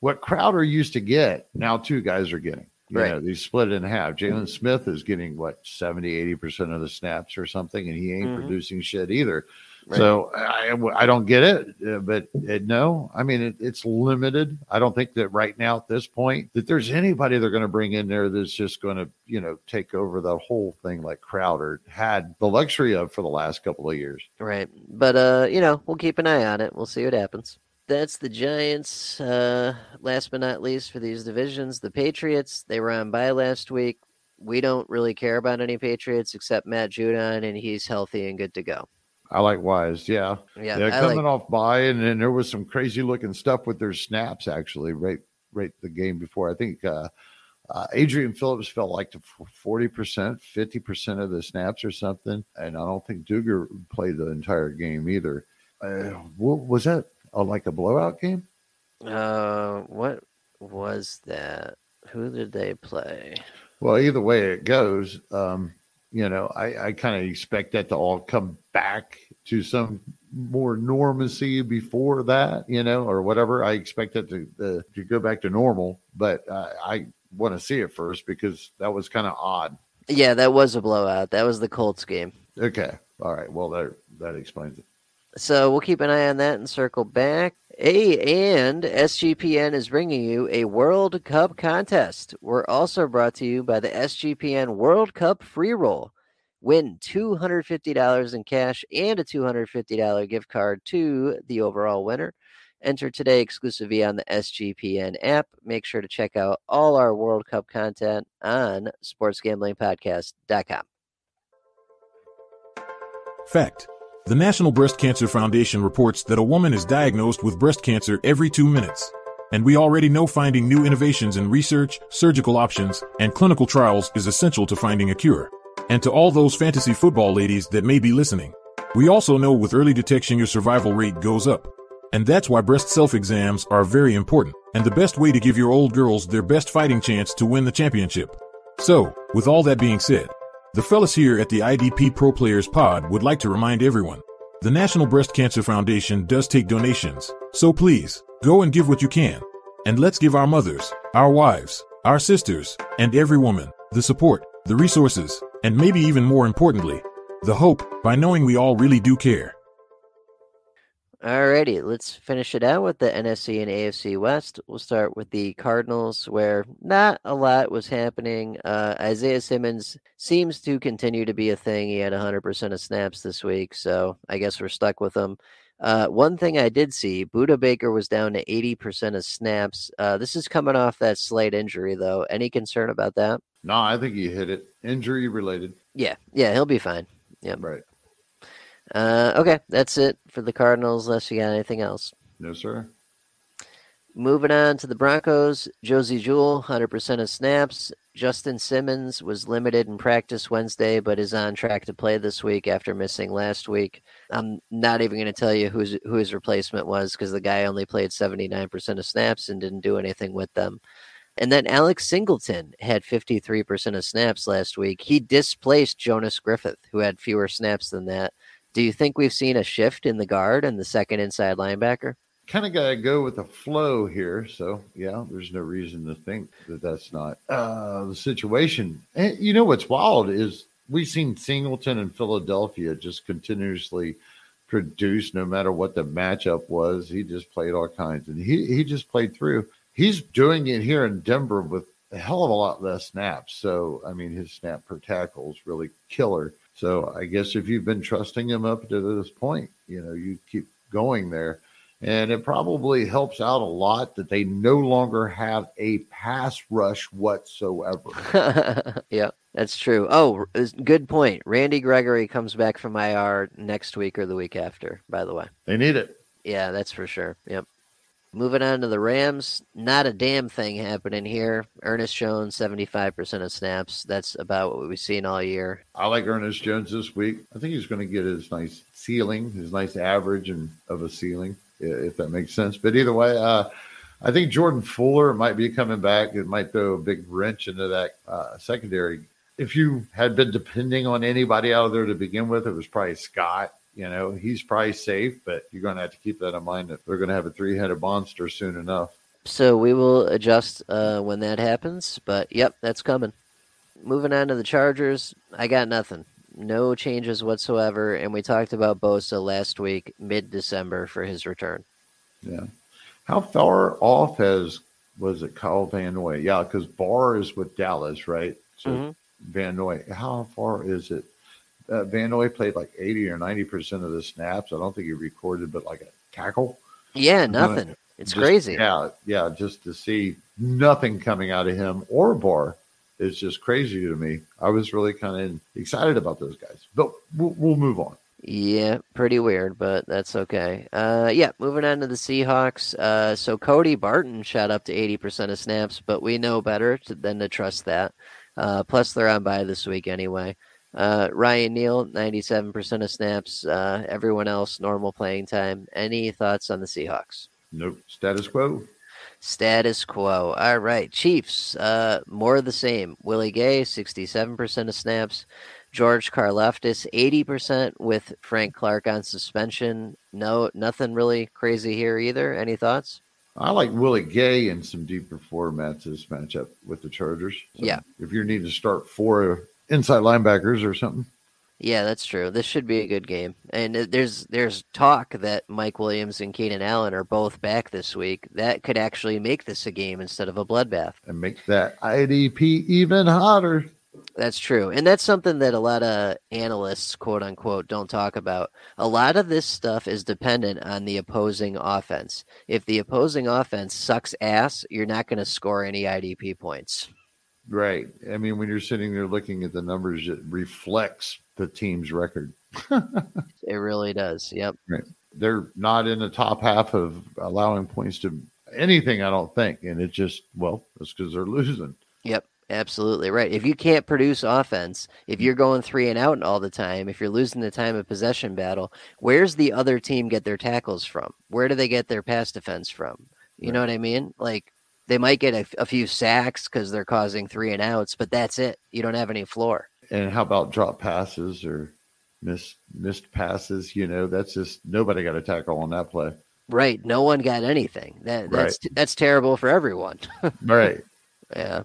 What Crowder used to get, now two guys are getting. You Right. know, they split it in half. Jalen Smith is getting what 70, 80% of the snaps or something, and he ain't Mhm. producing shit either. Right. So I, I don't get it, uh, but uh, no, I mean it, it's limited. I don't think that right now at this point that there's anybody they're going to bring in there that's just going to you know take over the whole thing like Crowder had the luxury of for the last couple of years. Right. But uh, you know, we'll keep an eye on it. We'll see what happens. That's the Giants. Uh last but not least for these divisions, the Patriots, they were on bye last week. We don't really care about any Patriots except Matt Judon and he's healthy and good to go. I like Wise, yeah, Yeah, they're coming like, off by, and then there was some crazy looking stuff with their snaps actually. Right, right, the game before I think. uh uh, Adrian Phillips felt like to forty percent, fifty percent of the snaps or something, and I don't think Dugger played the entire game either. Uh, what, was that like a blowout game? uh what was that? Who did they play? Well, either way it goes, um, you know, I, I kind of expect that to all come back to some more normacy before that, you know, or whatever. I expect it to uh, to go back to normal, but uh, I want to see it first because that was kind of odd. Yeah, that was a blowout. That was the Colts game. Okay, all right. Well, that that explains it. So we'll keep an eye on that and circle back. A and SGPN is bringing you a World Cup contest. We're also brought to you by the SGPN World Cup free roll. Win $250 in cash and a $250 gift card to the overall winner. Enter today exclusively on the SGPN app. Make sure to check out all our World Cup content on sportsgamblingpodcast.com. Fact. The National Breast Cancer Foundation reports that a woman is diagnosed with breast cancer every two minutes. And we already know finding new innovations in research, surgical options, and clinical trials is essential to finding a cure. And to all those fantasy football ladies that may be listening, we also know with early detection your survival rate goes up. And that's why breast self-exams are very important, and the best way to give your old girls their best fighting chance to win the championship. So, with all that being said, the fellas here at the IDP Pro Players Pod would like to remind everyone the National Breast Cancer Foundation does take donations, so please go and give what you can. And let's give our mothers, our wives, our sisters, and every woman the support, the resources, and maybe even more importantly, the hope by knowing we all really do care. Alrighty, let's finish it out with the NFC and AFC West. We'll start with the Cardinals, where not a lot was happening. Uh, Isaiah Simmons seems to continue to be a thing. He had 100% of snaps this week, so I guess we're stuck with him. Uh, one thing I did see, Budda Baker was down to 80% of snaps. Uh, this is coming off that slight injury, though. Any concern about that? No, I think he hit it. Injury related, Yeah, yeah, he'll be fine. Yeah. Right? Uh, okay, that's it for the Cardinals, unless you got anything else. No, sir. Moving on to the Broncos, Josey Jewell, 100% of snaps. Justin Simmons was limited in practice Wednesday, but is on track to play this week after missing last week. I'm not even going to tell you who's, who his replacement was because the guy only played 79% of snaps and didn't do anything with them. And then Alex Singleton had 53% of snaps last week. He displaced Jonas Griffith, who had fewer snaps than that. Do you think we've seen a shift in the guard and the second inside linebacker? kind of got to go with the flow here. So, yeah, there's no reason to think that that's not uh, the situation. And you know what's wild is we've seen Singleton in Philadelphia just continuously produce no matter what the matchup was. He just played all kinds and he, he just played through. He's doing it here in Denver with a hell of a lot less snaps. So, I mean, his snap per tackle is really killer. So, I guess if you've been trusting him up to this point, you know, you keep going there. And it probably helps out a lot that they no longer have a pass rush whatsoever. yeah, that's true. Oh, good point. Randy Gregory comes back from IR next week or the week after, by the way. They need it. Yeah, that's for sure. Yep. Moving on to the Rams, not a damn thing happening here. Ernest Jones, 75% of snaps. That's about what we've seen all year. I like Ernest Jones this week. I think he's going to get his nice ceiling, his nice average and of a ceiling if that makes sense. But either way, uh, I think Jordan Fuller might be coming back. It might throw a big wrench into that uh, secondary. If you had been depending on anybody out there to begin with, it was probably Scott. You know, he's probably safe, but you're going to have to keep that in mind that they're going to have a three headed monster soon enough. So we will adjust uh, when that happens. But yep, that's coming. Moving on to the Chargers, I got nothing no changes whatsoever. And we talked about Bosa last week, mid December, for his return. Yeah. How far off has was it Kyle Van Noy? Yeah, because Barr is with Dallas, right? So mm-hmm. Van Noy, how far is it? Uh, Van Noy played like 80 or 90% of the snaps. I don't think he recorded, but like a tackle. Yeah, nothing. it's just, crazy. Yeah, yeah, just to see nothing coming out of him or Barr is just crazy to me. I was really kind of excited about those guys, but we'll, we'll move on. Yeah, pretty weird, but that's okay. Uh, yeah, moving on to the Seahawks. Uh, so Cody Barton shot up to 80% of snaps, but we know better to, than to trust that. Uh, plus, they're on by this week anyway. Uh, Ryan Neal, 97% of snaps. Uh, everyone else, normal playing time. Any thoughts on the Seahawks? Nope. Status quo. Status quo. All right. Chiefs, uh, more of the same. Willie Gay, 67% of snaps. George Karlaftis, 80% with Frank Clark on suspension. No, nothing really crazy here either. Any thoughts? I like Willie Gay in some deeper formats this matchup with the Chargers. So yeah. If you're needing to start four inside linebackers or something. Yeah, that's true. This should be a good game. And there's there's talk that Mike Williams and Keenan Allen are both back this week. That could actually make this a game instead of a bloodbath. And make that IDP even hotter. That's true. And that's something that a lot of analysts, quote unquote, don't talk about. A lot of this stuff is dependent on the opposing offense. If the opposing offense sucks ass, you're not going to score any IDP points. Right. I mean, when you're sitting there looking at the numbers, it reflects the team's record. it really does. Yep. Right. They're not in the top half of allowing points to anything, I don't think. And it's just, well, that's because they're losing. Yep. Absolutely right. If you can't produce offense, if you're going three and out all the time, if you're losing the time of possession battle, where's the other team get their tackles from? Where do they get their pass defense from? You right. know what I mean? Like they might get a, a few sacks because they're causing three and outs, but that's it. You don't have any floor. And how about drop passes or missed missed passes? You know, that's just nobody got a tackle on that play. Right. No one got anything. That that's right. that's terrible for everyone. right. Yeah.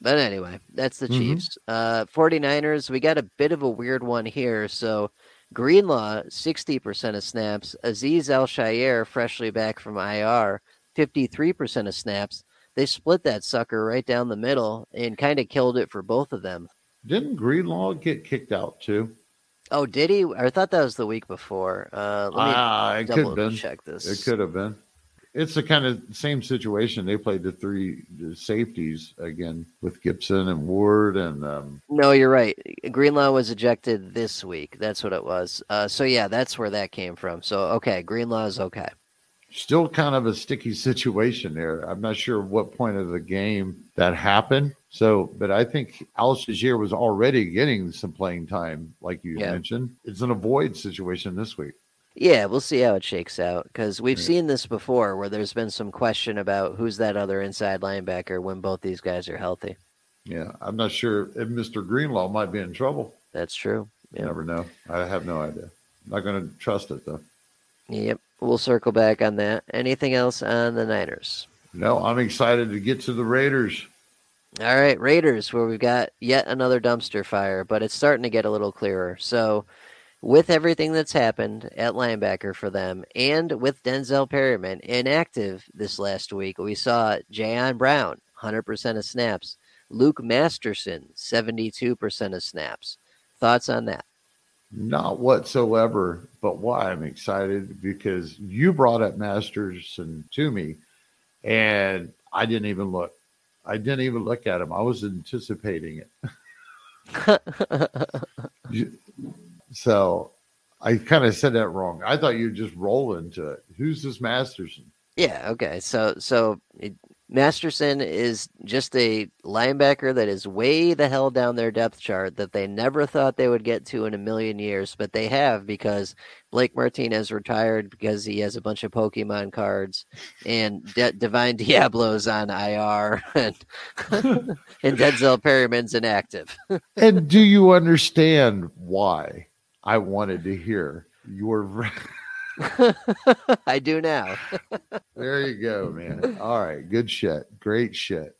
But anyway, that's the mm-hmm. Chiefs. Uh 49ers, we got a bit of a weird one here. So Greenlaw, 60% of snaps. Azeez Al-Shaair, freshly back from IR, 53% of snaps they split that sucker right down the middle and kind of killed it for both of them. Didn't Greenlaw get kicked out too? Oh, did he? I thought that was the week before. Uh, let me ah, it could have been. Check this. It could have been. It's the kind of same situation. They played the three safeties again with Gibson and Ward and. Um... No, you're right. Greenlaw was ejected this week. That's what it was. Uh, so yeah, that's where that came from. So okay, Greenlaw is okay still kind of a sticky situation there. I'm not sure what point of the game that happened. So, but I think Al Shaair was already getting some playing time, like you yeah. mentioned. It's an avoid situation this week. Yeah, we'll see how it shakes out because we've seen this before where there's been some question about who's that other inside linebacker when both these guys are healthy. Yeah, I'm not sure if Mr. Greenlaw might be in trouble. That's true. You never know. I have no idea. I'm Not going to trust it though. Yep we'll circle back on that. Anything else on the Niners? No, I'm excited to get to the Raiders. All right, Raiders, where we've got yet another dumpster fire, but it's starting to get a little clearer. So, with everything that's happened at linebacker for them, and with Denzel Perryman inactive this last week, we saw Jayon Brown, 100% of snaps, Luke Masterson, 72% of snaps. Thoughts on that? Not whatsoever, but why I'm excited because you brought up Masterson to me and I didn't even look. I didn't even look at him. I was anticipating it. so I kind of said that wrong. I thought you'd just roll into it. Who's this Masterson? Yeah, okay. So so it, Masterson is just a linebacker that is way the hell down their depth chart that they never thought they would get to in a million years, but they have because Blake Martinez retired because he has a bunch of Pokemon cards, and De- Divine Deablo's on IR, and, and Denzel Perryman's inactive. and do you understand why I wanted to hear your? I do now. there you go, man. All right, good shit. Great shit.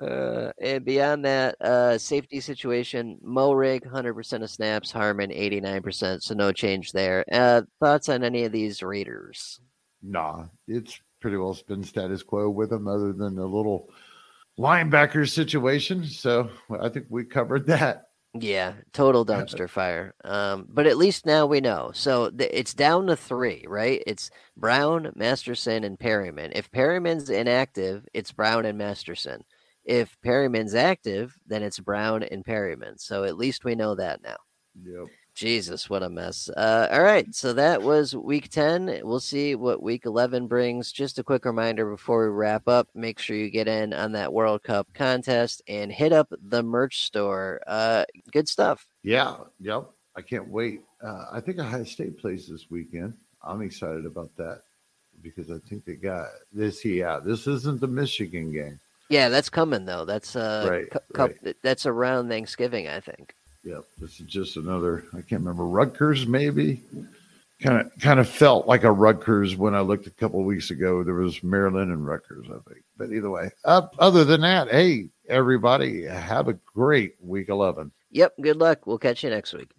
Uh, and beyond that, uh, safety situation, Moehrig, 100% of snaps, Harmon, 89%, so no change there. Uh, thoughts on any of these Raiders? Nah, it's pretty well been status quo with them, other than the little linebacker situation. So I think we covered that. Yeah, total dumpster fire. Um, but at least now we know. So th- it's down to three, right? It's Brown, Masterson, and Perryman. If Perryman's inactive, it's Brown and Masterson. If Perryman's active, then it's Brown and Perryman. So at least we know that now. Yep. Jesus, what a mess. Uh, all right. So that was week 10. We'll see what week 11 brings. Just a quick reminder before we wrap up make sure you get in on that World Cup contest and hit up the merch store. Uh, good stuff. Yeah. Yep. I can't wait. Uh, I think Ohio State plays this weekend. I'm excited about that because I think they got this. Yeah. This isn't the Michigan game. Yeah. That's coming, though. That's, uh, right, cu- right. that's around Thanksgiving, I think. Yep, this is just another. I can't remember Rutgers, maybe. Kind of, kind of felt like a Rutgers when I looked a couple weeks ago. There was Maryland and Rutgers, I think. But either way, other than that, hey, everybody, have a great week eleven. Yep. Good luck. We'll catch you next week.